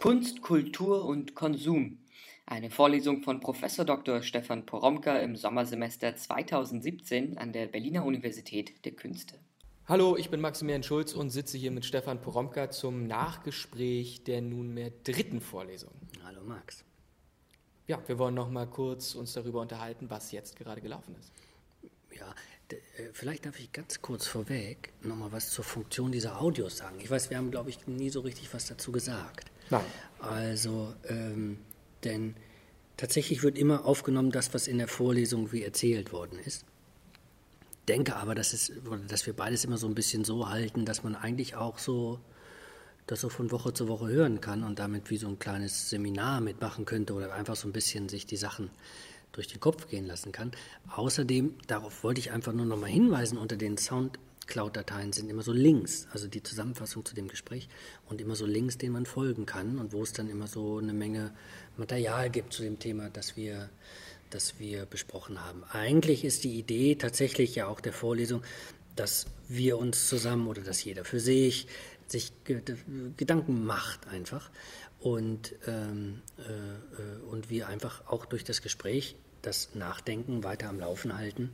Kunst, Kultur und Konsum. Eine Vorlesung von Prof. Dr. Stefan Poromka im Sommersemester 2017 an der Berliner Universität der Künste. Hallo, ich bin Maximilian Schulz und sitze hier mit Stefan Poromka zum Nachgespräch der nunmehr dritten Vorlesung. Hallo Max. Ja, wir wollen noch mal kurz uns darüber unterhalten, was jetzt gerade gelaufen ist. Ja, äh, vielleicht darf ich ganz kurz vorweg noch mal was zur Funktion dieser Audios sagen. Ich weiß, wir haben, glaube ich, nie so richtig was dazu gesagt. Nein. Also, ähm, denn tatsächlich wird immer aufgenommen, das, was in der Vorlesung wie erzählt worden ist. Denke aber, dass, es, dass wir beides immer so ein bisschen so halten, dass man eigentlich auch so das so von Woche zu Woche hören kann und damit wie so ein kleines Seminar mitmachen könnte oder einfach so ein bisschen sich die Sachen durch den Kopf gehen lassen kann. Außerdem, darauf wollte ich einfach nur noch mal hinweisen, unter den Soundcloud-Dateien sind immer so Links, also die Zusammenfassung zu dem Gespräch und immer so Links, denen man folgen kann und wo es dann immer so eine Menge Material gibt zu dem Thema, das wir, das wir besprochen haben. Eigentlich ist die Idee tatsächlich ja auch der Vorlesung, dass wir uns zusammen oder dass jeder für sich sich Gedanken macht einfach und, ähm, äh, äh, und wir einfach auch durch das Gespräch das Nachdenken weiter am Laufen halten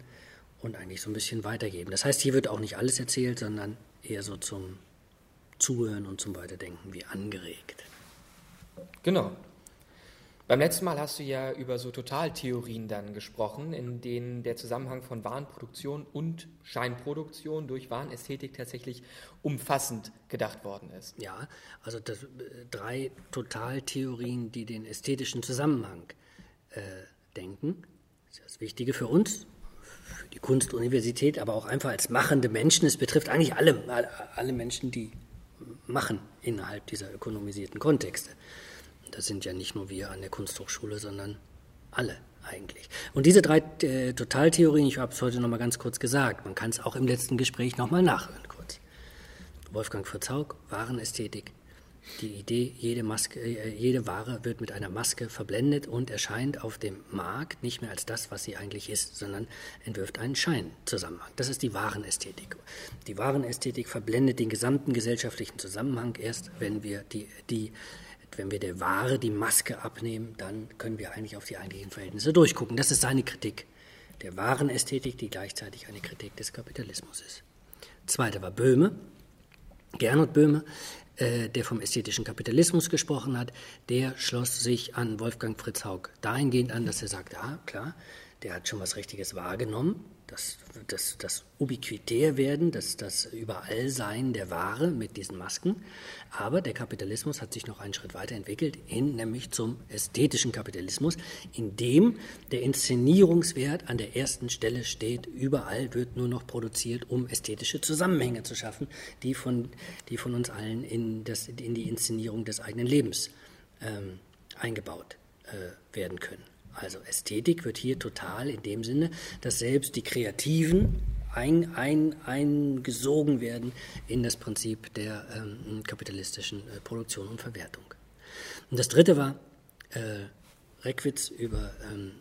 und eigentlich so ein bisschen weitergeben. Das heißt, hier wird auch nicht alles erzählt, sondern eher so zum Zuhören und zum Weiterdenken wie angeregt. Genau. Beim letzten Mal hast du ja über so Totaltheorien dann gesprochen, in denen der Zusammenhang von Warenproduktion und Scheinproduktion durch Warenästhetik tatsächlich umfassend gedacht worden ist. Ja, also das, äh, drei Totaltheorien, die den ästhetischen Zusammenhang äh, denken. Das ist das Wichtige für uns, die Kunstuniversität, aber auch einfach als machende Menschen. Es betrifft eigentlich alle, alle Menschen, die machen innerhalb dieser ökonomisierten Kontexte. Das sind ja nicht nur wir an der Kunsthochschule, sondern alle eigentlich. Und diese drei äh, Totaltheorien, ich habe es heute nochmal ganz kurz gesagt, man kann es auch im letzten Gespräch nochmal nachhören kurz. Wolfgang Fritz Haug, Warenästhetik, die Idee, jede, Maske, äh, jede Ware wird mit einer Maske verblendet und erscheint auf dem Markt nicht mehr als das, was sie eigentlich ist, sondern entwirft einen Scheinzusammenhang. Das ist die Warenästhetik. Die Warenästhetik verblendet den gesamten gesellschaftlichen Zusammenhang erst, wenn wir die, die wenn wir der Ware die Maske abnehmen, dann können wir eigentlich auf die eigentlichen Verhältnisse durchgucken. Das ist seine Kritik der Warenästhetik, die gleichzeitig eine Kritik des Kapitalismus ist. Zweiter war Böhme, Gernot Böhme, äh, der vom ästhetischen Kapitalismus gesprochen hat, der schloss sich an Wolfgang Fritz Haug dahingehend an, dass er sagt, ja klar, der hat schon was Richtiges wahrgenommen, das, das, das ubiquitär werden, das, das Überallsein der Ware mit diesen Masken. Aber der Kapitalismus hat sich noch einen Schritt weiterentwickelt, hin nämlich zum ästhetischen Kapitalismus, in dem der Inszenierungswert an der ersten Stelle steht. Überall wird nur noch produziert, um ästhetische Zusammenhänge zu schaffen, die von, die von uns allen in, das, in die Inszenierung des eigenen Lebens ähm, eingebaut äh, werden können. Also Ästhetik wird hier total in dem Sinne, dass selbst die Kreativen ein, ein, eingesogen werden in das Prinzip der ähm, kapitalistischen äh, Produktion und Verwertung. Und das dritte war äh, Reckwitz über, ähm,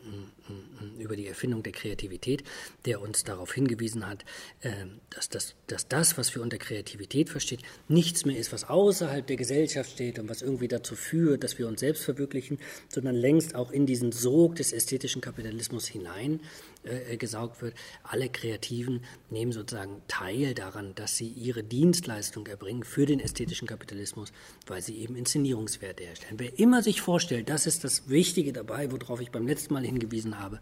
über die Erfindung der Kreativität, der uns darauf hingewiesen hat, äh, dass, das, dass das, was wir unter Kreativität versteht, nichts mehr ist, was außerhalb der Gesellschaft steht und was irgendwie dazu führt, dass wir uns selbst verwirklichen, sondern längst auch in diesen Sog des ästhetischen Kapitalismus hinein äh, gesaugt wird. Alle Kreativen nehmen sozusagen teil daran, dass sie ihre Dienstleistung erbringen für den ästhetischen Kapitalismus, weil sie eben Inszenierungswerte herstellen. Wer immer sich vorstellt, das ist das Wichtige dabei, worauf ich beim letzten Mal hingewiesen habe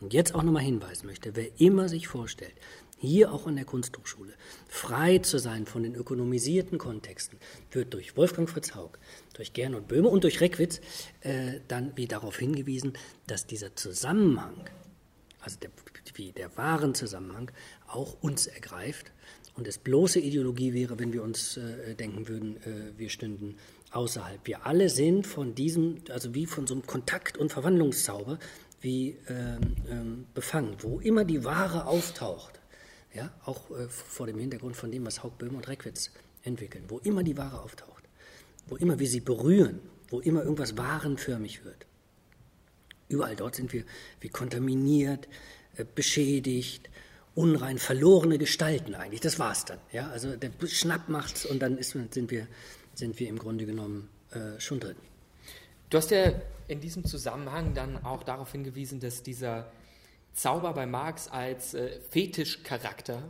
und jetzt auch nochmal hinweisen möchte, wer immer sich vorstellt, hier auch an der Kunsthochschule, frei zu sein von den ökonomisierten Kontexten, wird durch Wolfgang Fritz Haug, durch Gernot Böhme und durch Reckwitz äh, dann wie darauf hingewiesen, dass dieser Zusammenhang also der, wie der wahren Zusammenhang, auch uns ergreift. Und es bloße Ideologie wäre, wenn wir uns äh, denken würden, äh, wir stünden außerhalb. Wir alle sind von diesem, also wie von so einem Kontakt- und Verwandlungszauber, wie ähm, ähm, befangen, wo immer die Ware auftaucht, ja, auch äh, vor dem Hintergrund von dem, was Haug, Böhm und Reckwitz entwickeln, wo immer die Ware auftaucht, wo immer wir sie berühren, wo immer irgendwas warenförmig wird, Überall dort sind wir wie kontaminiert, äh, beschädigt, unrein, verlorene Gestalten eigentlich. Das war's dann. Ja? Also der Schnapp macht's und dann ist, sind, wir, sind wir im Grunde genommen äh, schon drin. Du hast ja in diesem Zusammenhang dann auch darauf hingewiesen, dass dieser Zauber bei Marx als äh, Fetischcharakter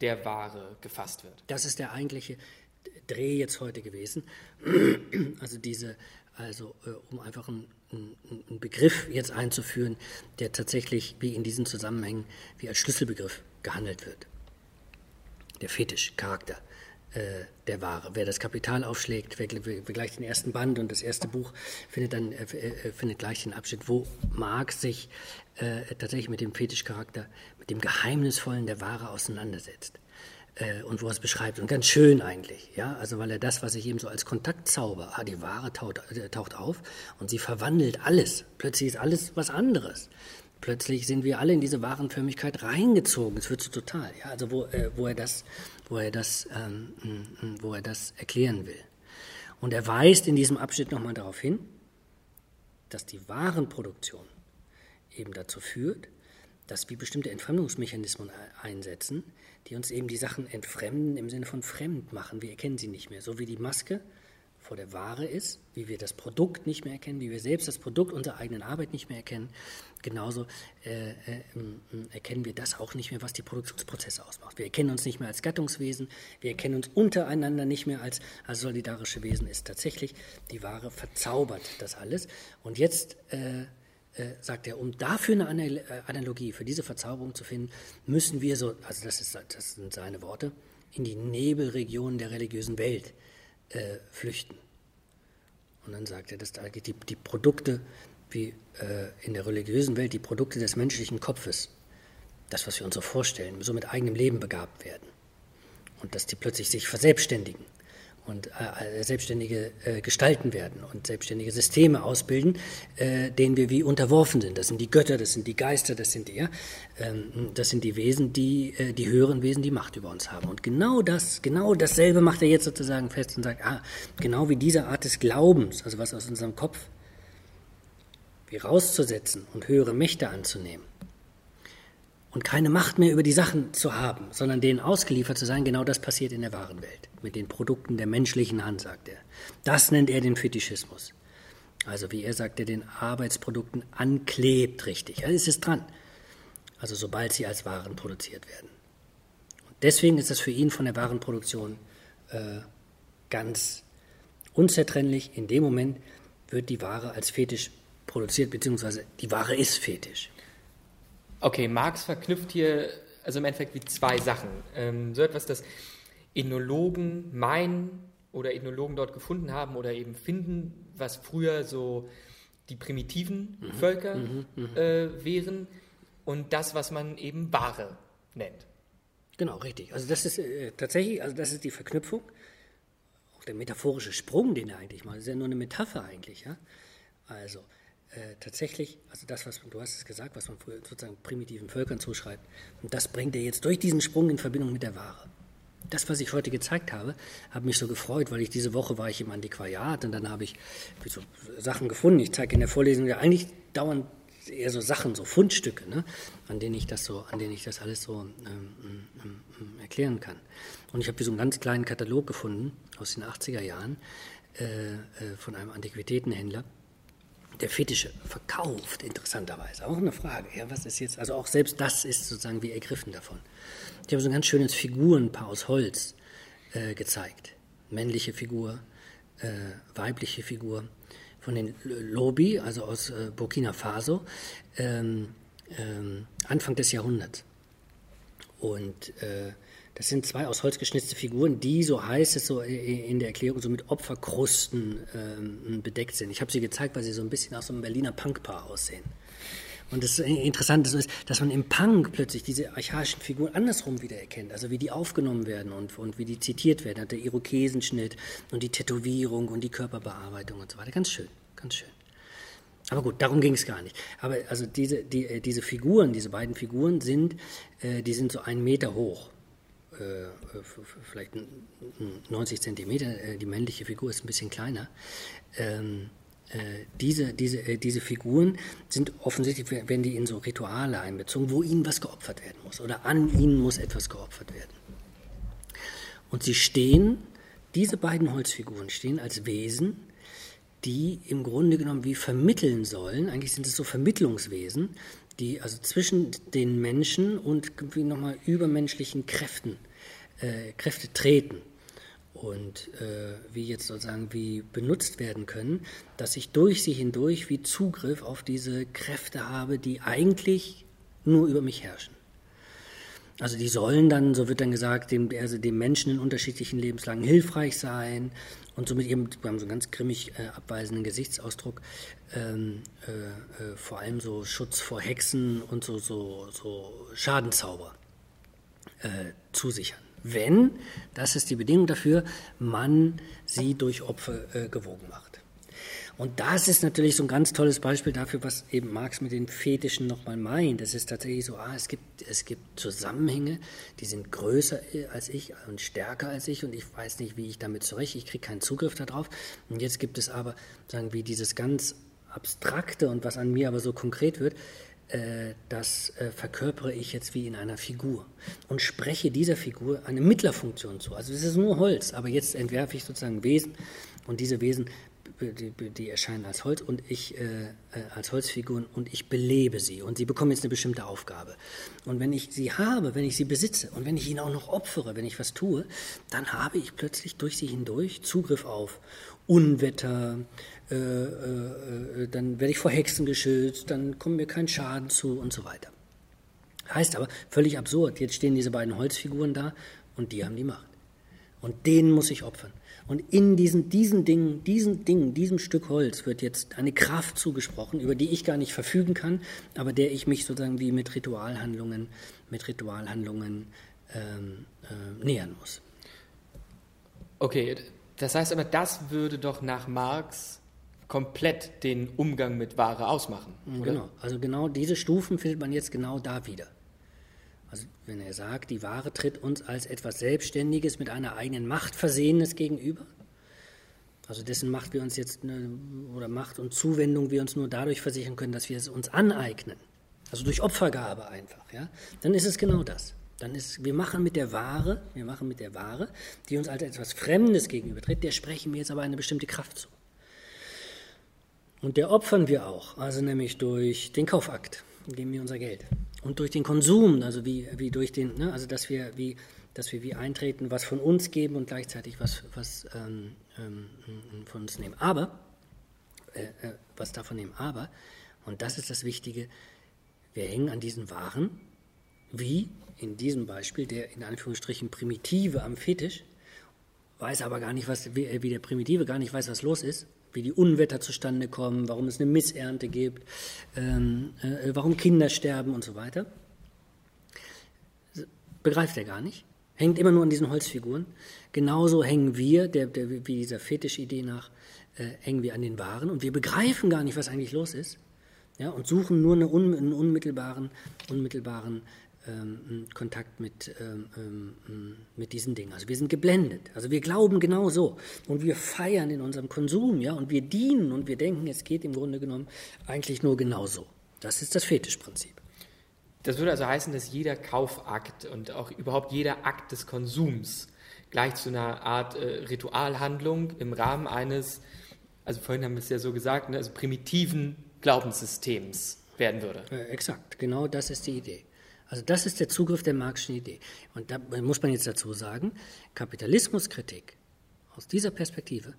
der Ware gefasst wird. Das ist der eigentliche Dreh jetzt heute gewesen. Also diese, also äh, um einfach einen, einen, Begriff jetzt einzuführen, der tatsächlich wie in diesen Zusammenhängen wie als Schlüsselbegriff gehandelt wird. Der Fetischcharakter äh, der Ware. Wer das Kapital aufschlägt, wer, wer, gleich den ersten Band und das erste Buch findet dann äh, äh, findet gleich den Abschnitt, wo Marx sich äh, tatsächlich mit dem Fetischcharakter, mit dem Geheimnisvollen der Ware auseinandersetzt äh, und wo er es beschreibt. Und ganz schön eigentlich, ja, also weil er das, was ich eben so als Kontaktzauber, ah, die Ware taucht, äh, taucht auf und sie verwandelt alles. Plötzlich ist alles was anderes. Plötzlich sind wir alle in diese Warenförmigkeit reingezogen. Es wird so total, ja, also wo, äh, wo er das, wo er das, ähm, mm, mm, wo er das erklären will. Und er weist in diesem Abschnitt nochmal darauf hin, dass die Warenproduktion eben dazu führt, dass wir bestimmte Entfremdungsmechanismen einsetzen, die uns eben die Sachen entfremden im Sinne von fremd machen. Wir erkennen sie nicht mehr. So wie die Maske vor der Ware ist, wie wir das Produkt nicht mehr erkennen, wie wir selbst das Produkt unserer eigenen Arbeit nicht mehr erkennen, genauso äh, äh, erkennen wir das auch nicht mehr, was die Produktionsprozesse ausmacht. Wir erkennen uns nicht mehr als Gattungswesen, wir erkennen uns untereinander nicht mehr als, als solidarische Wesen. Ist tatsächlich die Ware verzaubert das alles. Und jetzt äh, äh, sagt er, um dafür eine äh, Analogie für diese Verzauberung zu finden, müssen wir so, also das, ist, das sind seine Worte, in die Nebelregionen der religiösen Welt äh, flüchten. Und dann sagt er, dass da die, die Produkte, wie äh, in der religiösen Welt, die Produkte des menschlichen Kopfes, das, was wir uns so vorstellen, so mit eigenem Leben begabt werden. Und dass die plötzlich sich verselbstständigen und äh, selbstständige äh, gestalten werden und selbstständige Systeme ausbilden, äh, denen wir wie unterworfen sind. Das sind die Götter, das sind die Geister, das sind die, ja, ähm, das sind die Wesen, die, äh, die höheren Wesen, die Macht über uns haben. Und genau das, genau dasselbe macht er jetzt sozusagen fest und sagt, ah, genau wie diese Art des Glaubens, also was aus unserem Kopf, wie rauszusetzen und höhere Mächte anzunehmen und keine Macht mehr über die Sachen zu haben, sondern denen ausgeliefert zu sein, genau das passiert in der wahren Welt. Mit den Produkten der menschlichen Hand, sagt er. Das nennt er den Fetischismus. Also wie er sagt, er den Arbeitsprodukten anklebt, richtig. Es ist dran. Also sobald sie als Waren produziert werden. Und deswegen ist das für ihn von der Warenproduktion äh, ganz unzertrennlich. In dem Moment wird die Ware als Fetisch produziert, beziehungsweise die Ware ist Fetisch. Okay, Marx verknüpft hier also im Endeffekt wie zwei Sachen. Ähm, so etwas, das Ethnologen meinen oder Ethnologen dort gefunden haben oder eben finden, was früher so die primitiven mhm. Völker mhm. Mhm. Äh, wären und das, was man eben Ware nennt. Genau, richtig. Also das ist äh, tatsächlich, also das ist die Verknüpfung, auch der metaphorische Sprung, den er eigentlich macht. Das ist ja nur eine Metapher eigentlich, ja. Also äh, tatsächlich, also das, was du hast es gesagt, was man sozusagen primitiven Völkern zuschreibt, und das bringt er jetzt durch diesen Sprung in Verbindung mit der Ware. Das, was ich heute gezeigt habe, hat mich so gefreut, weil ich diese Woche war ich im Antiquariat und dann habe ich so Sachen gefunden. Ich zeige in der Vorlesung ja eigentlich dauernd eher so Sachen, so Fundstücke, ne, an denen ich das so, an denen ich das alles so ähm, ähm, ähm erklären kann. Und ich habe so einen ganz kleinen Katalog gefunden aus den 80er Jahren äh, äh, von einem Antiquitätenhändler der Fetische verkauft, interessanterweise. Auch eine Frage. Ja, was ist jetzt, also auch selbst das ist sozusagen wie ergriffen davon. Ich habe so ein ganz schönes Figurenpaar aus Holz äh, gezeigt. Männliche Figur, äh, weibliche Figur von den Lobi, also aus äh, Burkina Faso, ähm, ähm, Anfang des Jahrhunderts. Und äh, das sind zwei aus Holz geschnitzte Figuren, die, so heißt es so in der Erklärung, so mit Opferkrusten ähm, bedeckt sind. Ich habe sie gezeigt, weil sie so ein bisschen aus so einem Berliner Punkpaar aussehen. Und das Interessante ist, dass man im Punk plötzlich diese archaischen Figuren andersrum wiedererkennt. Also wie die aufgenommen werden und, und wie die zitiert werden. Der Irokesenschnitt und die Tätowierung und die Körperbearbeitung und so weiter. Ganz schön, ganz schön. Aber gut, darum ging es gar nicht. Aber also diese, die, äh, diese Figuren, diese beiden Figuren sind, äh, die sind so einen Meter hoch. Äh, vielleicht 90 Zentimeter, äh, die männliche Figur ist ein bisschen kleiner. Ähm, äh, diese, diese, diese Figuren sind offensichtlich, werden die in so Rituale einbezogen, wo ihnen was geopfert werden muss oder an ihnen muss etwas geopfert werden. Und sie stehen, diese beiden Holzfiguren stehen als Wesen, die im Grunde genommen wie vermitteln sollen. Eigentlich sind es so Vermittlungswesen, die also zwischen den Menschen und nochmal übermenschlichen Kräften, äh, Kräfte treten und äh, wie jetzt sozusagen wie benutzt werden können, dass ich durch sie hindurch wie Zugriff auf diese Kräfte habe, die eigentlich nur über mich herrschen. Also die sollen dann, so wird dann gesagt, dem, also dem Menschen in unterschiedlichen Lebenslagen hilfreich sein und somit eben, wir haben so einen ganz grimmig äh, abweisenden Gesichtsausdruck, ähm, äh, äh, vor allem so Schutz vor Hexen und so, so, so Schadenzauber äh, zusichern. Wenn, das ist die Bedingung dafür, man sie durch Opfer äh, gewogen macht. Und das ist natürlich so ein ganz tolles Beispiel dafür, was eben Marx mit den Fetischen nochmal meint. Es ist tatsächlich so, ah, es gibt, es gibt Zusammenhänge, die sind größer als ich und stärker als ich und ich weiß nicht, wie ich damit zurecht, ich kriege keinen Zugriff darauf. Und jetzt gibt es aber, sagen wir, dieses ganz Abstrakte und was an mir aber so konkret wird, äh, das äh, verkörpere ich jetzt wie in einer Figur und spreche dieser Figur eine Mittlerfunktion zu. Also es ist nur Holz, aber jetzt entwerfe ich sozusagen Wesen und diese Wesen die, die erscheinen als Holz und ich äh, äh, als Holzfiguren und ich belebe sie und sie bekommen jetzt eine bestimmte Aufgabe. Und wenn ich sie habe, wenn ich sie besitze und wenn ich ihnen auch noch opfere, wenn ich was tue, dann habe ich plötzlich durch sie hindurch Zugriff auf Unwetter, äh, äh, äh dann werde ich vor Hexen geschützt, dann kommt mir kein Schaden zu und so weiter. Heißt aber völlig absurd. Jetzt stehen diese beiden Holzfiguren da und die haben die Macht. Und denen muss ich opfern. Und in diesen, diesen Dingen, diesen Dingen, diesem Stück Holz wird jetzt eine Kraft zugesprochen, über die ich gar nicht verfügen kann, aber der ich mich sozusagen wie mit Ritualhandlungen, mit Ritualhandlungen ähm, äh, nähern muss. Okay, das heißt aber, das würde doch nach Marx komplett den Umgang mit Ware ausmachen. Oder? Genau, also genau diese Stufen findet man jetzt genau da wieder. Also wenn er sagt, die Ware tritt uns als etwas Selbstständiges mit einer eigenen Macht Versehenes gegenüber, also dessen Macht wir uns jetzt, ne, oder Macht und Zuwendung wir uns nur dadurch versichern können, dass wir es uns aneignen, also durch Opfergabe einfach, ja, dann ist es genau das. Dann ist, wir machen mit der Ware, wir machen mit der Ware, die uns als etwas Fremdes gegenübertritt, der sprechen wir jetzt aber eine bestimmte Kraft zu. Und der opfern wir auch, also nämlich durch den Kaufakt, geben wir unser Geld. Und durch den Konsum, also wie, wie durch den, ne, also dass wir wie, dass wir wie eintreten, was von uns geben und gleichzeitig was, was ähm, ähm, von uns nehmen. Aber, äh, äh, was davon nehmen, aber, und das ist das Wichtige, wir hängen an diesen Waren, wie in diesem Beispiel der in Anführungsstrichen Primitive am Fetisch, weiß aber gar nicht, was, wie, wie der Primitive gar nicht weiß, was los ist, wie die Unwetter zustande kommen, warum es eine Missernte gibt, ähm, äh, warum Kinder sterben und so weiter. Begreift er gar nicht. Hängt immer nur an diesen Holzfiguren. Genauso hängen wir, der, der, wie dieser Fetischidee nach, äh, hängen wir an den Waren und wir begreifen gar nicht, was eigentlich los ist. Ja, und suchen nur einen unmittelbaren, unmittelbaren ähm, Kontakt mit, ähm, ähm, mit diesen Dingen. Also wir sind geblendet. Also wir glauben genau so. Und wir feiern in unserem Konsum, ja, und wir dienen und wir denken, es geht im Grunde genommen eigentlich nur genauso. Das ist das Fetischprinzip. Das würde also heißen, dass jeder Kaufakt und auch überhaupt jeder Akt des Konsums gleich zu einer Art äh, Ritualhandlung im Rahmen eines, also vorhin haben wir es ja so gesagt, ne, also primitiven Glaubenssystems werden würde. Äh, exakt, genau das ist die Idee. Also das ist der Zugriff der Marxischen Idee. Und da muss man jetzt dazu sagen, Kapitalismuskritik aus dieser Perspektive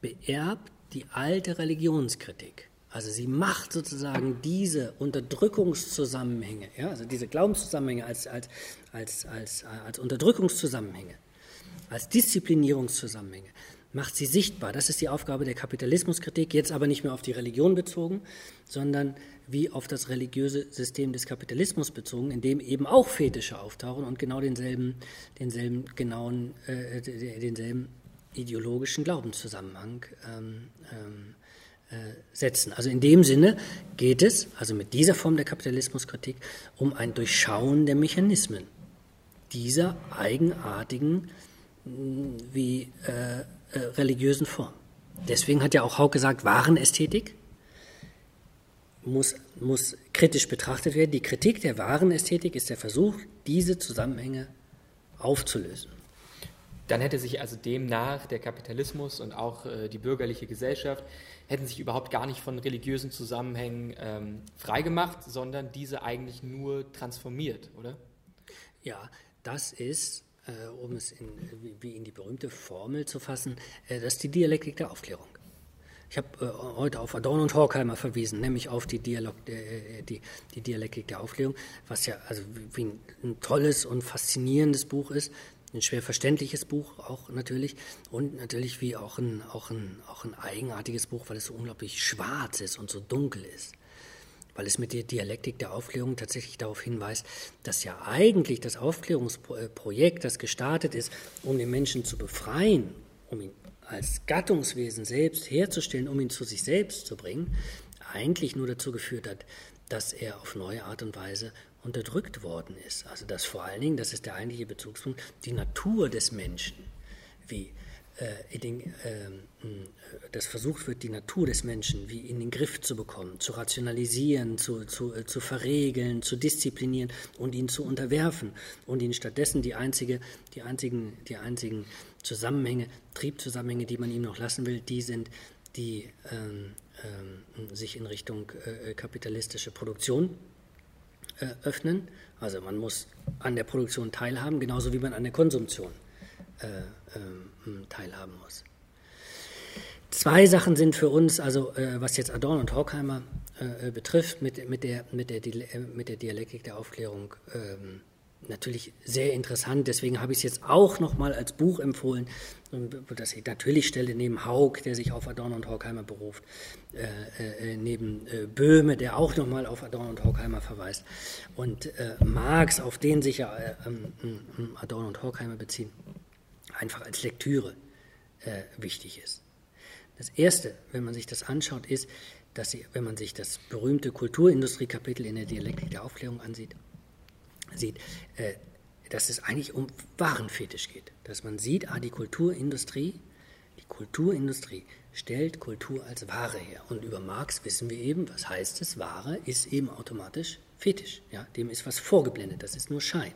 beerbt die alte Religionskritik. Also sie macht sozusagen diese Unterdrückungszusammenhänge, ja, also diese Glaubenszusammenhänge als, als, als, als, als Unterdrückungszusammenhänge, als Disziplinierungszusammenhänge, macht sie sichtbar. Das ist die Aufgabe der Kapitalismuskritik, jetzt aber nicht mehr auf die Religion bezogen, sondern wie auf das religiöse System des Kapitalismus bezogen, in dem eben auch Fetische auftauchen und genau denselben, denselben genauen, äh, denselben ideologischen Glaubenszusammenhang ähm, ähm, äh, setzen. Also in dem Sinne geht es, also mit dieser Form der Kapitalismuskritik, um ein Durchschauen der Mechanismen dieser eigenartigen wie äh, äh, religiösen Form. Deswegen hat ja auch Haug gesagt, Warenästhetik muss, muss kritisch betrachtet werden. Die Kritik der Warenästhetik ist der Versuch, diese Zusammenhänge aufzulösen. Dann hätte sich also demnach der Kapitalismus und auch äh, die bürgerliche Gesellschaft hätten sich überhaupt gar nicht von religiösen Zusammenhängen ähm, freigemacht, sondern diese eigentlich nur transformiert, oder? Ja, das ist, äh, um es in, wie in die berühmte Formel zu fassen, äh, das ist die Dialektik der Aufklärung. Ich habe äh, heute auf Adorno und Horkheimer verwiesen, nämlich auf die, Dialog, äh, die, die, Dialektik der Aufklärung, was ja also wie ein, ein, tolles und faszinierendes Buch ist, ein schwer verständliches Buch auch natürlich und natürlich wie auch ein, auch, ein, auch ein eigenartiges Buch, weil es so unglaublich schwarz ist und so dunkel ist. Weil es mit der Dialektik der Aufklärung tatsächlich darauf hinweist, dass ja eigentlich das Aufklärungsprojekt, das gestartet ist, um den Menschen zu befreien, um ihn als Gattungswesen selbst herzustellen, um ihn zu sich selbst zu bringen, eigentlich nur dazu geführt hat, dass er auf neue Art und Weise unterdrückt worden ist. Also dass vor allen Dingen, das ist der eigentliche Bezugspunkt, die Natur des Menschen, wie äh, den, äh, das versucht wird, die Natur des Menschen wie in den Griff zu bekommen, zu rationalisieren, zu, zu, äh, zu verregeln, zu disziplinieren und ihn zu unterwerfen und ihn stattdessen die, einzige, die, einzigen, die einzigen Zusammenhänge, Triebzusammenhänge, die man ihm noch lassen will, die sind, die ähm, ähm, sich in Richtung äh, kapitalistische Produktion äh, öffnen. Also man muss an der Produktion teilhaben, genauso wie man an der Konsumtion äh, ähm, teilhaben muss. Zwei Sachen sind für uns, also äh, was jetzt Adorno und Horkheimer äh, betrifft, mit, mit, der, mit, der, äh, mit der Dialektik der Aufklärung ähm, natürlich sehr interessant. Deswegen habe ich es jetzt auch nochmal als Buch empfohlen, das ich natürlich stelle neben Haug, der sich auf Adorno und Horkheimer beruft, äh, äh, neben äh, Böhme, der auch nochmal auf Adorno und Horkheimer verweist, und äh, Marx, auf den sich ja äh, ähm, ähm, Adorno und Horkheimer beziehen, einfach als Lektüre äh, wichtig ist. Das Erste, wenn man sich das anschaut, ist, dass sie, wenn man sich das berühmte Kulturindustrie-Kapitel in der Dialektik der Aufklärung ansieht, sieht, äh, dass es eigentlich um Warenfetisch geht. Dass man sieht, ah, die Kulturindustrie, die Kulturindustrie stellt Kultur als Ware her. Und über Marx wissen wir eben, was heißt es? Ware ist eben automatisch Fetisch. Ja? Dem ist was vorgeblendet, das ist nur Schein.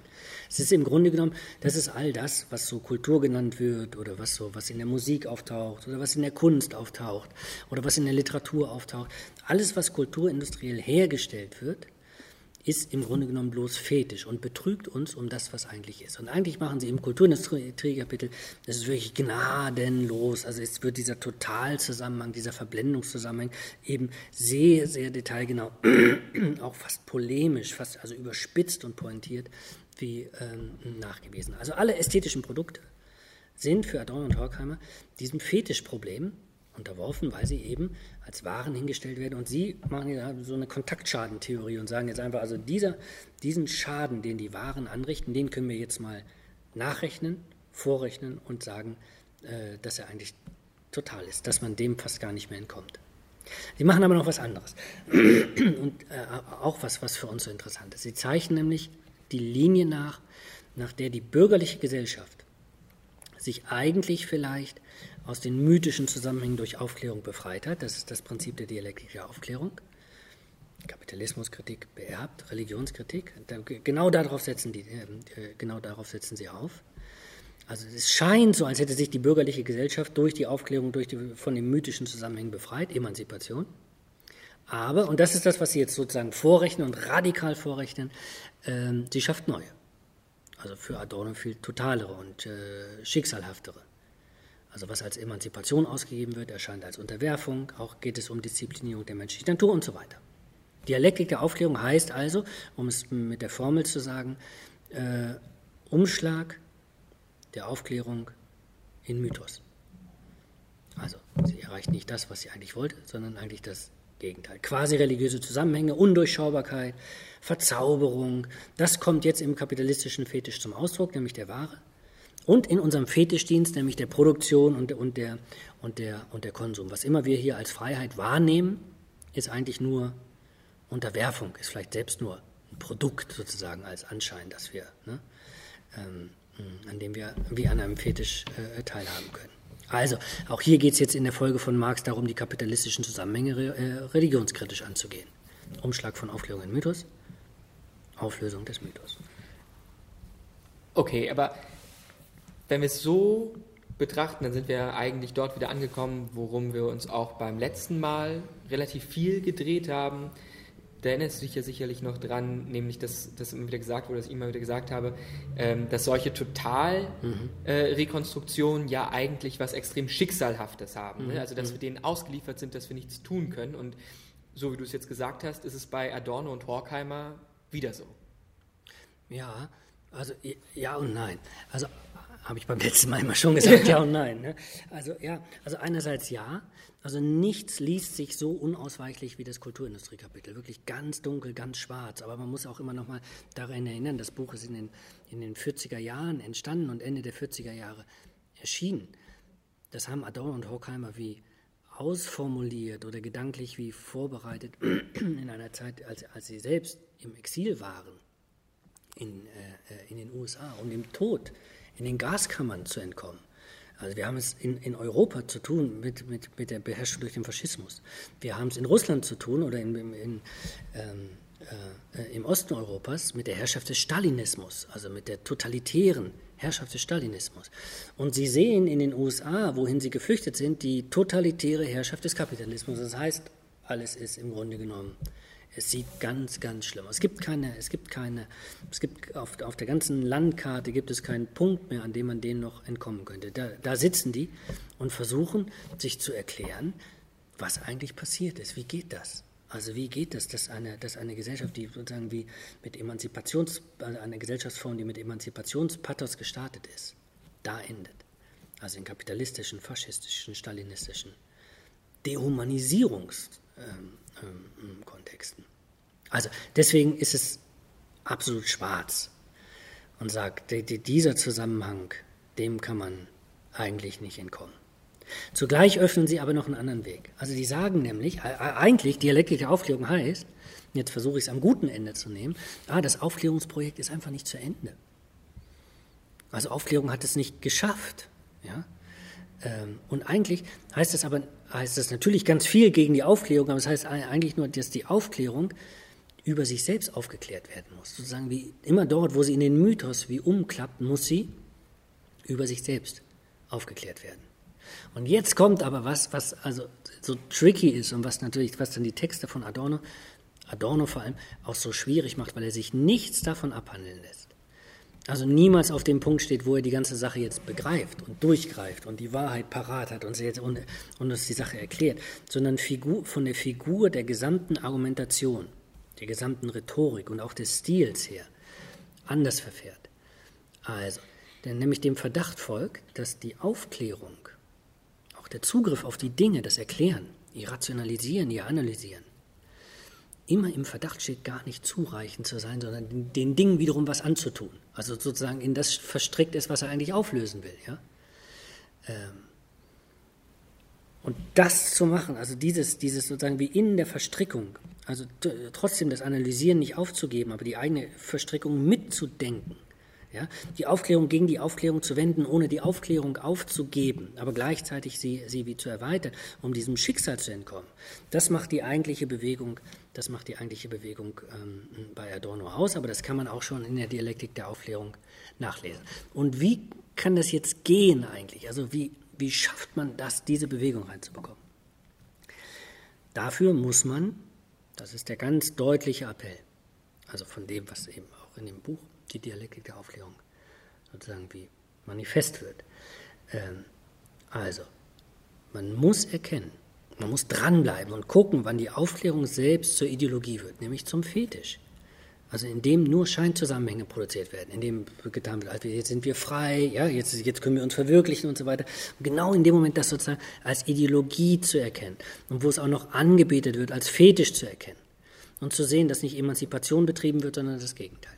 Es ist im Grunde genommen, das ist all das, was so Kultur genannt wird oder was so, was in der Musik auftaucht oder was in der Kunst auftaucht oder was in der Literatur auftaucht. Alles, was kulturindustriell hergestellt wird, ist im Grunde genommen bloß fetisch und betrügt uns um das, was eigentlich ist. Und eigentlich machen sie im Kulturindustrie-Kapitel, das ist wirklich gnadenlos. Also es wird dieser Totalzusammenhang, dieser Verblendungszusammenhang eben sehr, sehr detailgenau, auch fast polemisch, fast also überspitzt und pointiert, wie ähm, nachgewiesen. Also alle ästhetischen Produkte sind für Adorno und Horkheimer diesem Fetischproblem unterworfen, weil sie eben als Waren hingestellt werden. Und sie machen so eine Kontaktschadentheorie und sagen jetzt einfach, also dieser, diesen Schaden, den die Waren anrichten, den können wir jetzt mal nachrechnen, vorrechnen und sagen, äh, dass er eigentlich total ist, dass man dem fast gar nicht mehr entkommt. Sie machen aber noch was anderes und äh, auch was, was für uns so interessant ist. Sie zeichnen nämlich die Linie nach, nach der die bürgerliche Gesellschaft sich eigentlich vielleicht aus den mythischen Zusammenhängen durch Aufklärung befreit hat. Das ist das Prinzip der Dialektik der Aufklärung. Kapitalismuskritik beerbt, Religionskritik. Genau darauf setzen, die, äh, genau darauf setzen sie auf. Also es scheint so, als hätte sich die bürgerliche Gesellschaft durch die Aufklärung durch die, von den mythischen Zusammenhängen befreit, Emanzipation. Aber, und das ist das, was sie jetzt sozusagen vorrechnen und radikal vorrechnen, äh, sie schafft neue. Also für Adorno viel totalere und äh, schicksalhaftere. Also was als Emanzipation ausgegeben wird, erscheint als Unterwerfung, auch geht es um Disziplinierung der menschlichen Natur und so weiter. Dialektik der Aufklärung heißt also, um es mit der Formel zu sagen, äh, Umschlag der Aufklärung in Mythos. Also sie erreicht nicht das, was sie eigentlich wollte, sondern eigentlich das Gegenteil. Quasi religiöse Zusammenhänge, Undurchschaubarkeit, Verzauberung, das kommt jetzt im kapitalistischen Fetisch zum Ausdruck, nämlich der Ware und in unserem Fetischdienst, nämlich der Produktion und, und, der, und, der, und der Konsum. Was immer wir hier als Freiheit wahrnehmen, ist eigentlich nur Unterwerfung, ist vielleicht selbst nur ein Produkt sozusagen als Anschein, dass wir, ne, ähm, an dem wir wie an einem Fetisch äh, teilhaben können. Also, auch hier geht es jetzt in der Folge von Marx darum, die kapitalistischen Zusammenhänge äh, religionskritisch anzugehen. Umschlag von Aufklärung in Mythos, Auflösung des Mythos. Okay, aber wenn wir es so betrachten, dann sind wir eigentlich dort wieder angekommen, worum wir uns auch beim letzten Mal relativ viel gedreht haben. Da erinnerst du dich ja sicherlich noch dran, nämlich dass das immer wieder gesagt wurde, dass ich immer wieder gesagt habe, ähm, dass solche Totalrekonstruktionen mhm. äh, ja eigentlich was extrem Schicksalhaftes haben. Ne? Mhm. Also dass wir denen ausgeliefert sind, dass wir nichts tun können. Und so wie du es jetzt gesagt hast, ist es bei Adorno und Horkheimer wieder so. Ja, also ja und nein. Also habe ich beim letzten Mal immer schon gesagt, ja und nein. Ne? Also ja, also einerseits ja, also nichts liest sich so unausweichlich wie das Kulturindustriekapitel, wirklich ganz dunkel, ganz schwarz. Aber man muss auch immer noch mal daran erinnern, das Buch ist in den, in den 40er Jahren entstanden und Ende der 40er Jahre erschienen. Das haben Adorno und Horkheimer wie ausformuliert oder gedanklich wie vorbereitet in einer Zeit, als, als sie selbst im Exil waren in, äh, in den USA und im Tod in den Gaskammern zu entkommen. Also wir haben es in, in Europa zu tun mit, mit, mit der Beherrschung durch den Faschismus. Wir haben es in Russland zu tun oder in, in, in ähm, äh, im Osten Europas mit der Herrschaft des Stalinismus, also mit der totalitären Herrschaft des Stalinismus. Und Sie sehen in den USA, wohin Sie geflüchtet sind, die totalitäre Herrschaft des Kapitalismus. Das heißt, alles ist im Grunde genommen es sieht ganz, ganz schlimm aus. Es gibt keine, es gibt keine, es gibt auf, auf der ganzen Landkarte gibt es keinen Punkt mehr, an dem man denen noch entkommen könnte. Da, da sitzen die und versuchen, sich zu erklären, was eigentlich passiert ist. Wie geht das? Also wie geht das, dass eine, dass eine Gesellschaft, die sozusagen wie mit Emanzipations, also eine Gesellschaftsform, die mit Emanzipationspathos gestartet ist, da endet. Also in kapitalistischen, faschistischen, stalinistischen Dehumanisierungs ähm, ähm, Kontexten. Also deswegen ist es absolut schwarz und sagt, dieser Zusammenhang, dem kann man eigentlich nicht entkommen. Zugleich öffnen sie aber noch einen anderen Weg. Also die sagen nämlich, eigentlich dialektische Aufklärung heißt, jetzt versuche ich es am guten Ende zu nehmen, ah, das Aufklärungsprojekt ist einfach nicht zu Ende. Also Aufklärung hat es nicht geschafft. Ja? Ähm, und eigentlich heißt das aber heißt das natürlich ganz viel gegen die Aufklärung, aber es das heißt eigentlich nur, dass die Aufklärung über sich selbst aufgeklärt werden muss. Sozusagen wie immer dort, wo sie in den Mythos wie umklappt, muss sie über sich selbst aufgeklärt werden. Und jetzt kommt aber was, was also so tricky ist und was natürlich, was dann die Texte von Adorno, Adorno vor allem auch so schwierig macht, weil er sich nichts davon abhandeln lässt also niemals auf dem Punkt steht, wo er die ganze Sache jetzt begreift und durchgreift und die Wahrheit parat hat und, jetzt, und, und uns die Sache erklärt, sondern Figur, von der Figur der gesamten Argumentation, der gesamten Rhetorik und auch des Stils her anders verfährt. Also, denn nämlich dem Verdacht folgt, dass die Aufklärung, auch der Zugriff auf die Dinge, das Erklären, ihr Rationalisieren, ihr Analysieren, immer im Verdacht steht, gar nicht zureichend zu sein, sondern den, den Dingen wiederum was anzutun. Also sozusagen in das verstrickt ist, was er eigentlich auflösen will. Ja? Ähm und das zu machen, also dieses, dieses sozusagen wie in der Verstrickung, also trotzdem das Analysieren nicht aufzugeben, aber die eigene Verstrickung mitzudenken, ja, die Aufklärung gegen die Aufklärung zu wenden, ohne die Aufklärung aufzugeben, aber gleichzeitig sie, sie wie zu erweitern, um diesem Schicksal zu entkommen. Das macht die eigentliche Bewegung, das macht die eigentliche Bewegung ähm, bei Adorno aus, aber das kann man auch schon in der Dialektik der Aufklärung nachlesen. Und wie kann das jetzt gehen eigentlich? Also wie, wie schafft man das, diese Bewegung reinzubekommen? Dafür muss man, das ist der ganz deutliche Appell, also von dem, was eben auch in dem Buch die Dialektik der Aufklärung sozusagen wie manifest wird. Ähm, also, man muss erkennen, man muss dranbleiben und gucken, wann die Aufklärung selbst zur Ideologie wird, nämlich zum Fetisch. Also in dem nur Scheinzusammenhänge produziert werden, in dem getan wird, also jetzt sind wir frei, ja, jetzt, jetzt können wir uns verwirklichen und so weiter. Und genau in dem Moment das sozusagen als Ideologie zu erkennen und wo es auch noch angebetet wird, als Fetisch zu erkennen und zu sehen, dass nicht Emanzipation betrieben wird, sondern das Gegenteil.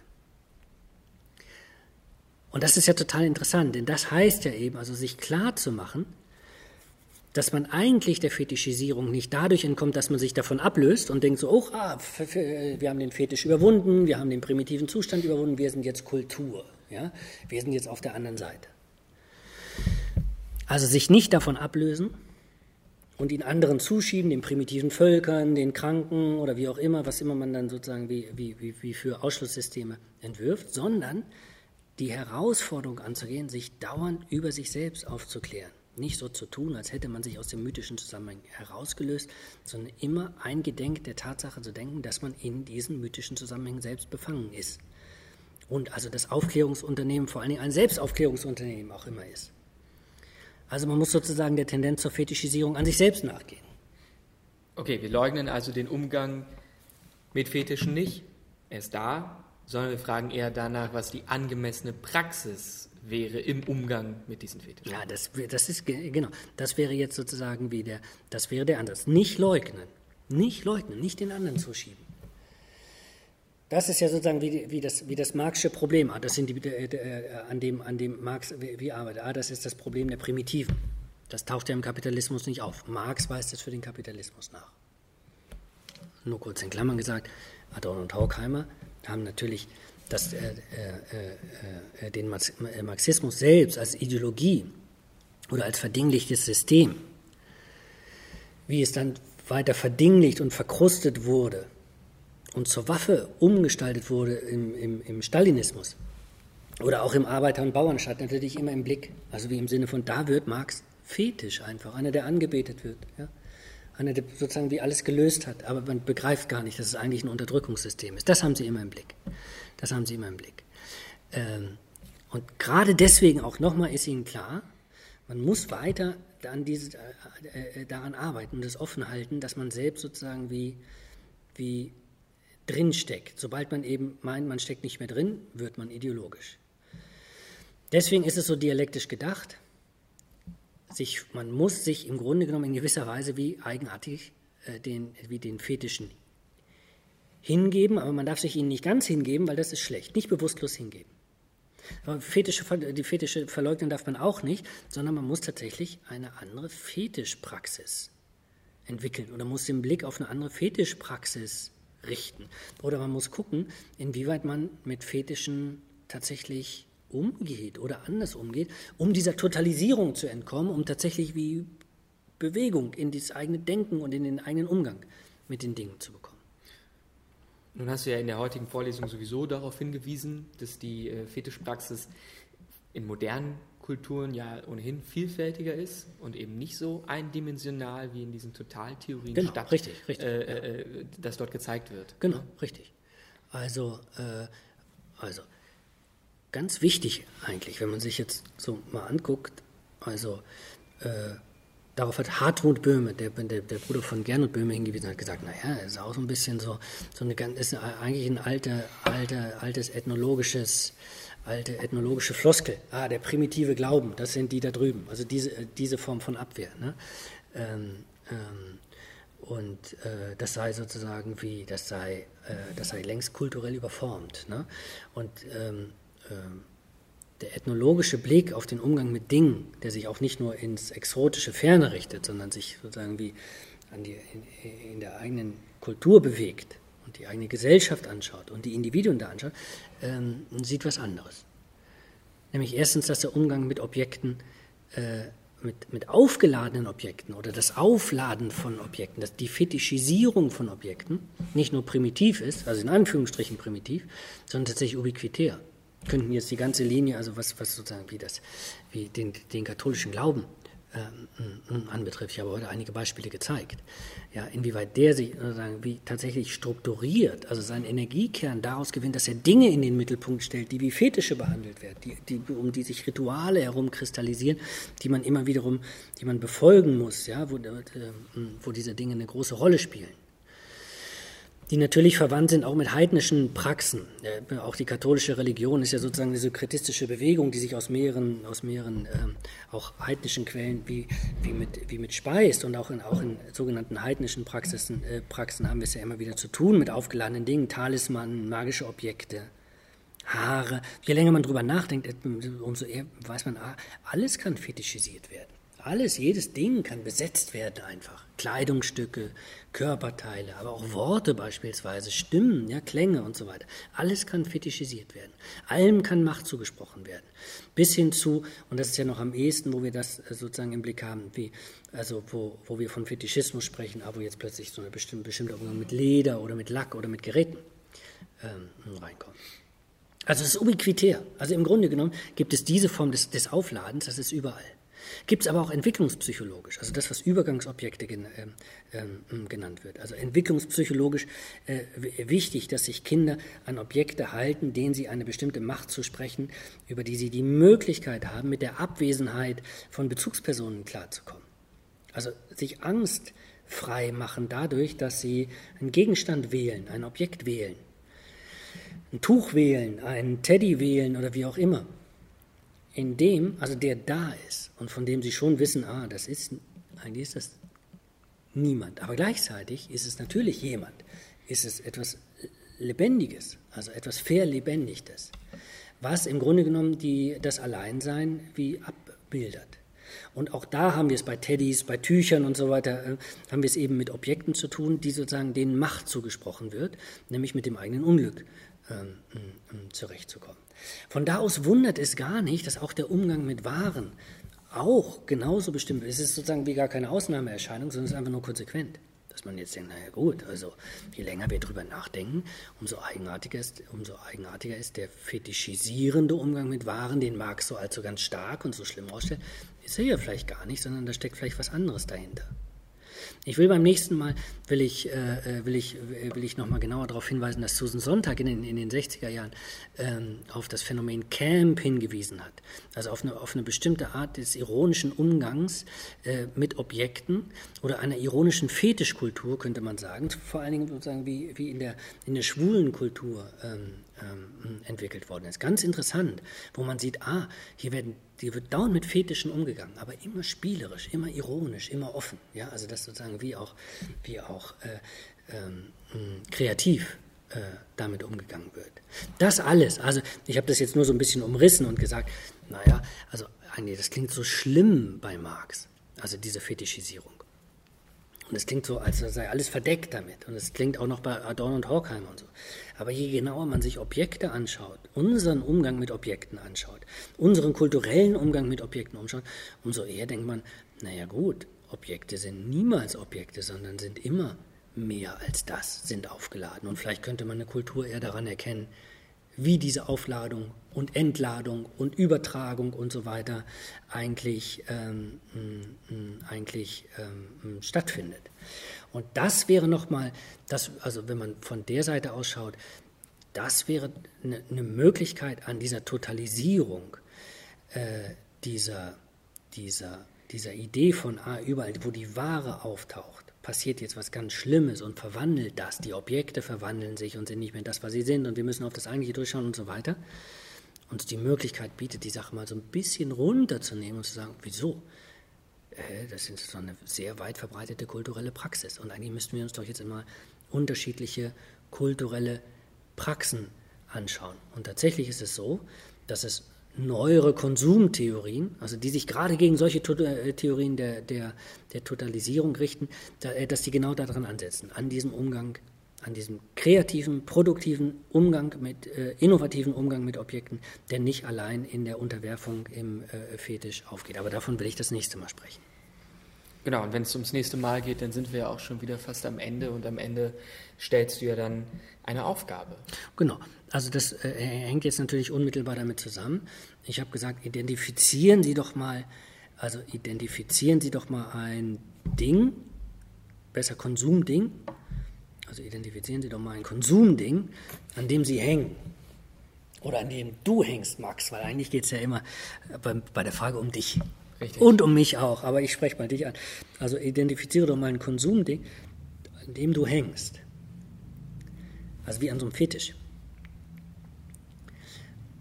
Und das ist ja total interessant, denn das heißt ja eben, also sich klar zu machen, dass man eigentlich der Fetischisierung nicht dadurch entkommt, dass man sich davon ablöst und denkt so, oh, ah, wir haben den Fetisch überwunden, wir haben den primitiven Zustand überwunden, wir sind jetzt Kultur, ja? wir sind jetzt auf der anderen Seite. Also sich nicht davon ablösen und ihn anderen zuschieben, den primitiven Völkern, den Kranken oder wie auch immer, was immer man dann sozusagen wie, wie, wie für Ausschlusssysteme entwirft, sondern die Herausforderung anzugehen, sich dauernd über sich selbst aufzuklären. Nicht so zu tun, als hätte man sich aus dem mythischen Zusammenhang herausgelöst, sondern immer eingedenk der Tatsache zu denken, dass man in diesen mythischen Zusammenhängen selbst befangen ist. Und also das Aufklärungsunternehmen vor allen Dingen ein Selbstaufklärungsunternehmen auch immer ist. Also man muss sozusagen der Tendenz zur Fetischisierung an sich selbst nachgehen. Okay, wir leugnen also den Umgang mit Fetischen nicht. Er ist da, sondern wir fragen eher danach, was die angemessene Praxis wäre im Umgang mit diesen Fetischen. Ja, das, das ist genau. Das wäre jetzt sozusagen wie der, das wäre der Ansatz. Nicht leugnen, nicht leugnen, nicht den anderen zuschieben. Das ist ja sozusagen wie, wie, das, wie das Marxische Problem. Ah, das sind die, äh, an, dem, an dem Marx wie, wie arbeitet. Ah, das ist das Problem der Primitiven. Das taucht ja im Kapitalismus nicht auf. Marx weist es für den Kapitalismus nach. Nur kurz in Klammern gesagt, Adorno und Horkheimer haben natürlich das, äh, äh, äh, den Marxismus selbst als Ideologie oder als verdinglichtes System, wie es dann weiter verdinglicht und verkrustet wurde, und zur Waffe umgestaltet wurde im, im, im Stalinismus oder auch im Arbeiter- und Bauernstaat natürlich immer im Blick. Also wie im Sinne von, da wird Marx fetisch einfach, einer, der angebetet wird. Ja? Einer, der sozusagen wie alles gelöst hat, aber man begreift gar nicht, dass es eigentlich ein Unterdrückungssystem ist. Das haben sie immer im Blick. Das haben sie immer im Blick. Ähm, und gerade deswegen auch nochmal ist ihnen klar, man muss weiter an diese, äh, äh, daran arbeiten und es offen halten, dass man selbst sozusagen wie, wie drinsteckt. Sobald man eben meint, man steckt nicht mehr drin, wird man ideologisch. Deswegen ist es so dialektisch gedacht. Sich, man muss sich im Grunde genommen in gewisser Weise wie eigenartig äh, den, wie den Fetischen hingeben, aber man darf sich ihnen nicht ganz hingeben, weil das ist schlecht. Nicht bewusstlos hingeben. Aber Fetische, die Fetische verleugnen darf man auch nicht, sondern man muss tatsächlich eine andere Fetischpraxis entwickeln oder muss den Blick auf eine andere Fetischpraxis richten. Oder man muss gucken, inwieweit man mit Fetischen tatsächlich umgeht oder anders umgeht, um dieser Totalisierung zu entkommen, um tatsächlich wie Bewegung in das eigene Denken und in den eigenen Umgang mit den Dingen zu bekommen. Nun hast du ja in der heutigen Vorlesung sowieso darauf hingewiesen, dass die äh, Fetischpraxis in modernen Kulturen ja ohnehin vielfältiger ist und eben nicht so eindimensional wie in diesen Totaltheorien genau, statt, richtig, richtig, äh, äh, das dort gezeigt wird. Genau, ja? richtig. Also, äh, also ganz wichtig eigentlich, wenn man sich jetzt so mal anguckt, also äh, darauf hat Hartmut Böhme, der, der, der, Bruder von Gernot Böhme hingewiesen, hat gesagt, naja, ist auch so ein bisschen so, so eine, ist eigentlich ein alter, alter, altes ethnologisches alte ethnologische Floskel, ah, der primitive Glauben, das sind die da drüben, also diese, äh, diese Form von Abwehr. Ne? Ähm, ähm, und äh, das sei sozusagen wie, das sei, äh, das sei längst kulturell überformt. Ne? Und ähm, der ethnologische Blick auf den Umgang mit Dingen, der sich auch nicht nur ins exotische Ferne richtet, sondern sich sozusagen wie die, in, in der eigenen Kultur bewegt, und die eigene Gesellschaft anschaut und die Individuen da anschaut, ähm, sieht was anderes. Nämlich erstens, dass der Umgang mit Objekten, äh, mit, mit aufgeladenen Objekten oder das Aufladen von Objekten, dass die Fetischisierung von Objekten nicht nur primitiv ist, also in Anführungsstrichen primitiv, sondern tatsächlich ubiquitär. Könnten jetzt die ganze Linie, also was, was sozusagen wie das, wie den, den katholischen Glauben ähm, anbetrifft. Ich habe heute einige Beispiele gezeigt. Ja, inwieweit der sich sozusagen wie tatsächlich strukturiert, also seinen Energiekern daraus gewinnt, dass er Dinge in den Mittelpunkt stellt, die wie Fetische behandelt werden, die, die, um die sich Rituale herumkristallisieren, die man immer wiederum, die man befolgen muss, ja, wo, äh, wo diese Dinge eine große Rolle spielen die natürlich verwandt sind auch mit heidnischen Praxen. auch die katholische Religion ist ja sozusagen eine sokretistische Bewegung, die sich aus mehreren, aus mehreren ähm, auch heidnischen Quellen wie, wie, mit, wie mit speist. Und auch in, auch in sogenannten heidnischen Praxisen, äh, Praxen haben wir es ja immer wieder zu tun mit aufgeladenen Dingen, Talismanen, magische Objekte, Haare. Je länger man drüber nachdenkt, äh, umso eher weiß man, ah, alles kann fetischisiert werden. Alles, jedes Ding kann besetzt werden einfach. Kleidungsstücke, Körperteile, aber auch Worte beispielsweise, Stimmen, ja, Klänge und so weiter. Alles kann fetischisiert werden. Allem kann Macht zugesprochen werden. Bis hin zu, und das ist ja noch am ehesten, wo wir das äh, sozusagen im Blick haben, wie, also wo, wo wir von Fetischismus sprechen, aber wo jetzt plötzlich so eine bestimmte, bestimmte Umgang mit Leder oder mit Lack oder mit Geräten ähm, reinkommt. Also es ist ubiquitär. Also im Grunde genommen gibt es diese Form des, des Aufladens, das ist überall. Gibt es aber auch entwicklungspsychologisch, also das, was Übergangsobjekte gen, äh, äh, genannt wird. Also entwicklungspsychologisch äh, wichtig, dass sich Kinder an Objekte halten, denen sie eine bestimmte Macht zu sprechen, über die sie die Möglichkeit haben, mit der Abwesenheit von Bezugspersonen klarzukommen. Also sich Angst frei machen dadurch, dass sie einen Gegenstand wählen, ein Objekt wählen, ein Tuch wählen, einen Teddy wählen oder wie auch immer in dem, also der da ist und von dem sie schon wissen, ah, das ist, eigentlich ist das niemand. Aber gleichzeitig ist es natürlich jemand, ist es etwas Lebendiges, also etwas Verlebendigtes, was im Grunde genommen die, das Alleinsein wie abbildet. Und auch da haben wir es bei Teddys, bei Tüchern und so weiter, äh, haben wir es eben mit Objekten zu tun, die sozusagen denen Macht zugesprochen wird, nämlich mit dem eigenen Unglück ähm, zurechtzukommen. Von da aus wundert es gar nicht, dass auch der Umgang mit Waren auch genauso bestimmt ist. Es ist sozusagen wie gar keine Ausnahmeerscheinung, sondern es ist einfach nur konsequent. Dass man jetzt denkt, naja gut, also je länger wir drüber nachdenken, umso eigenartiger ist, umso eigenartiger ist der fetischisierende Umgang mit Waren, den Marx so so ganz stark und so schlimm ausstellt, ist er ja vielleicht gar nicht, sondern da steckt vielleicht was anderes dahinter. Ich will beim nächsten Mal, will ich, äh, äh will ich, will ich nochmal genauer darauf hinweisen, dass Susan Sonntag in den, in den 60er Jahren ähm, auf das Phänomen Camp hingewiesen hat. Also auf eine, auf eine bestimmte Art des ironischen Umgangs äh, mit Objekten oder einer ironischen Fetischkultur, könnte man sagen. Vor allen Dingen sozusagen wie, wie in, der, in der schwulen Kultur ähm, ähm, entwickelt worden ist. Ganz interessant, wo man sieht, ah, hier werden die wird dauernd mit Fetischen umgegangen, aber immer spielerisch, immer ironisch, immer offen. Ja, also das sozusagen wie auch, wie auch äh, ähm, kreativ äh, damit umgegangen wird. Das alles, also ich habe das jetzt nur so ein bisschen umrissen und gesagt, naja, also eigentlich, das klingt so schlimm bei Marx, also diese Fetischisierung. Und es klingt so, als sei alles verdeckt damit. Und es klingt auch noch bei Adorno und Horkheimer und so. Aber je genauer man sich Objekte anschaut, unseren Umgang mit Objekten anschaut, unseren kulturellen Umgang mit Objekten umschaut, umso eher denkt man, naja gut, Objekte sind niemals Objekte, sondern sind immer mehr als das, sind aufgeladen. Und vielleicht könnte man eine Kultur eher daran erkennen, wie diese Aufladung und Entladung und Übertragung und so weiter eigentlich, ähm, eigentlich ähm, stattfindet. Und das wäre nochmal, also wenn man von der Seite ausschaut, das wäre eine, eine Möglichkeit an dieser Totalisierung äh, dieser, dieser, dieser Idee von A überall, wo die Ware auftaucht passiert jetzt was ganz Schlimmes und verwandelt das. Die Objekte verwandeln sich und sind nicht mehr das, was sie sind und wir müssen auf das Eigentliche durchschauen und so weiter. Uns die Möglichkeit bietet, die Sache mal so ein bisschen runterzunehmen und zu sagen, wieso? Äh, das ist so eine sehr weit verbreitete kulturelle Praxis. Und eigentlich müssten wir uns doch jetzt immer unterschiedliche kulturelle Praxen anschauen. Und tatsächlich ist es so, dass es neuere Konsumtheorien, also die sich gerade gegen solche äh, Theorien der, der, der Totalisierung richten, äh, dass die genau daran ansetzen, an diesem Umgang, an diesem kreativen, produktiven Umgang mit, äh, innovativen Umgang mit Objekten, der nicht allein in der Unterwerfung im äh, Fetisch aufgeht. Aber davon will ich das nächste Mal sprechen. Genau, und wenn es ums nächste Mal geht, dann sind wir ja auch schon wieder fast am Ende und am Ende stellst du ja dann eine Aufgabe. Genau, also das äh, hängt jetzt natürlich unmittelbar damit zusammen. Ich habe gesagt, identifizieren Sie doch mal, also identifizieren Sie doch mal ein Ding, besser Konsumding, also identifizieren Sie doch mal ein Konsumding, an dem Sie hängen. Oder an dem du hängst, Max, weil eigentlich geht es ja immer bei, bei der Frage um dich. Richtig. Und um mich auch, aber ich spreche mal dich an. Also identifiziere doch mal ein Konsumding, an dem du hängst. Also wie an so einem Fetisch.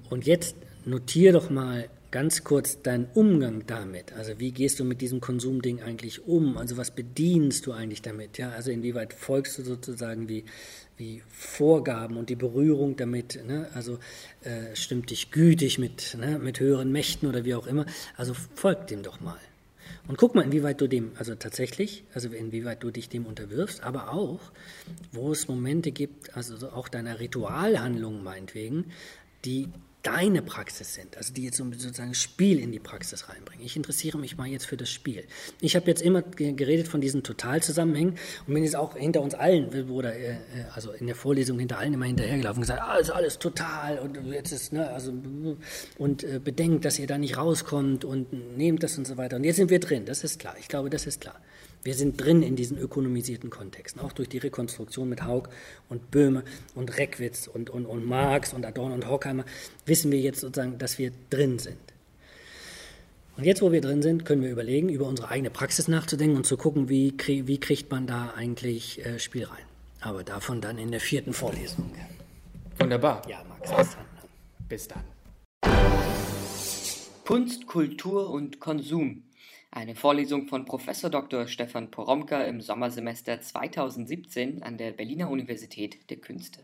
Und jetzt notiere doch mal ganz kurz deinen Umgang damit. Also wie gehst du mit diesem Konsumding eigentlich um? Also was bedienst du eigentlich damit? Ja, also inwieweit folgst du sozusagen wie, wie Vorgaben und die Berührung damit? Ne? Also äh, stimmt dich gütig mit, ne? mit höheren Mächten oder wie auch immer. Also folg dem doch mal. Und guck mal, inwieweit du dem, also tatsächlich, also inwieweit du dich dem unterwirfst, aber auch, wo es Momente gibt, also auch deiner Ritualhandlung meinetwegen, die deine Praxis sind, also die jetzt sozusagen Spiel in die Praxis reinbringen. Ich interessiere mich mal jetzt für das Spiel. Ich habe jetzt immer geredet von diesen Totalzusammenhängen und bin jetzt auch hinter uns allen, oder äh, äh, also in der Vorlesung hinter allen immer hinterhergelaufen und gesagt, ah, ist alles total und jetzt ist, ne, also und äh, bedenkt, dass ihr da nicht rauskommt und nehmt das und so weiter. Und jetzt sind wir drin, das ist klar. Ich glaube, das ist klar. Wir sind drin in diesen ökonomisierten Kontexten, auch durch die Rekonstruktion mit Haug und Böhme und Reckwitz und, und, und Marx und Adorno und Horkheimer, wissen wir jetzt sozusagen, dass wir drin sind. Und jetzt, wo wir drin sind, können wir überlegen, über unsere eigene Praxis nachzudenken und zu gucken, wie, wie kriegt man da eigentlich äh, Spiel rein. Aber davon dann in der vierten Vorlesung. Wunderbar. Ja, Max, bis dann. Bis dann. Kunst, Kultur und Konsum eine Vorlesung von Prof. Dr. Stefan Poromka im Sommersemester 2017 an der Berliner Universität der Künste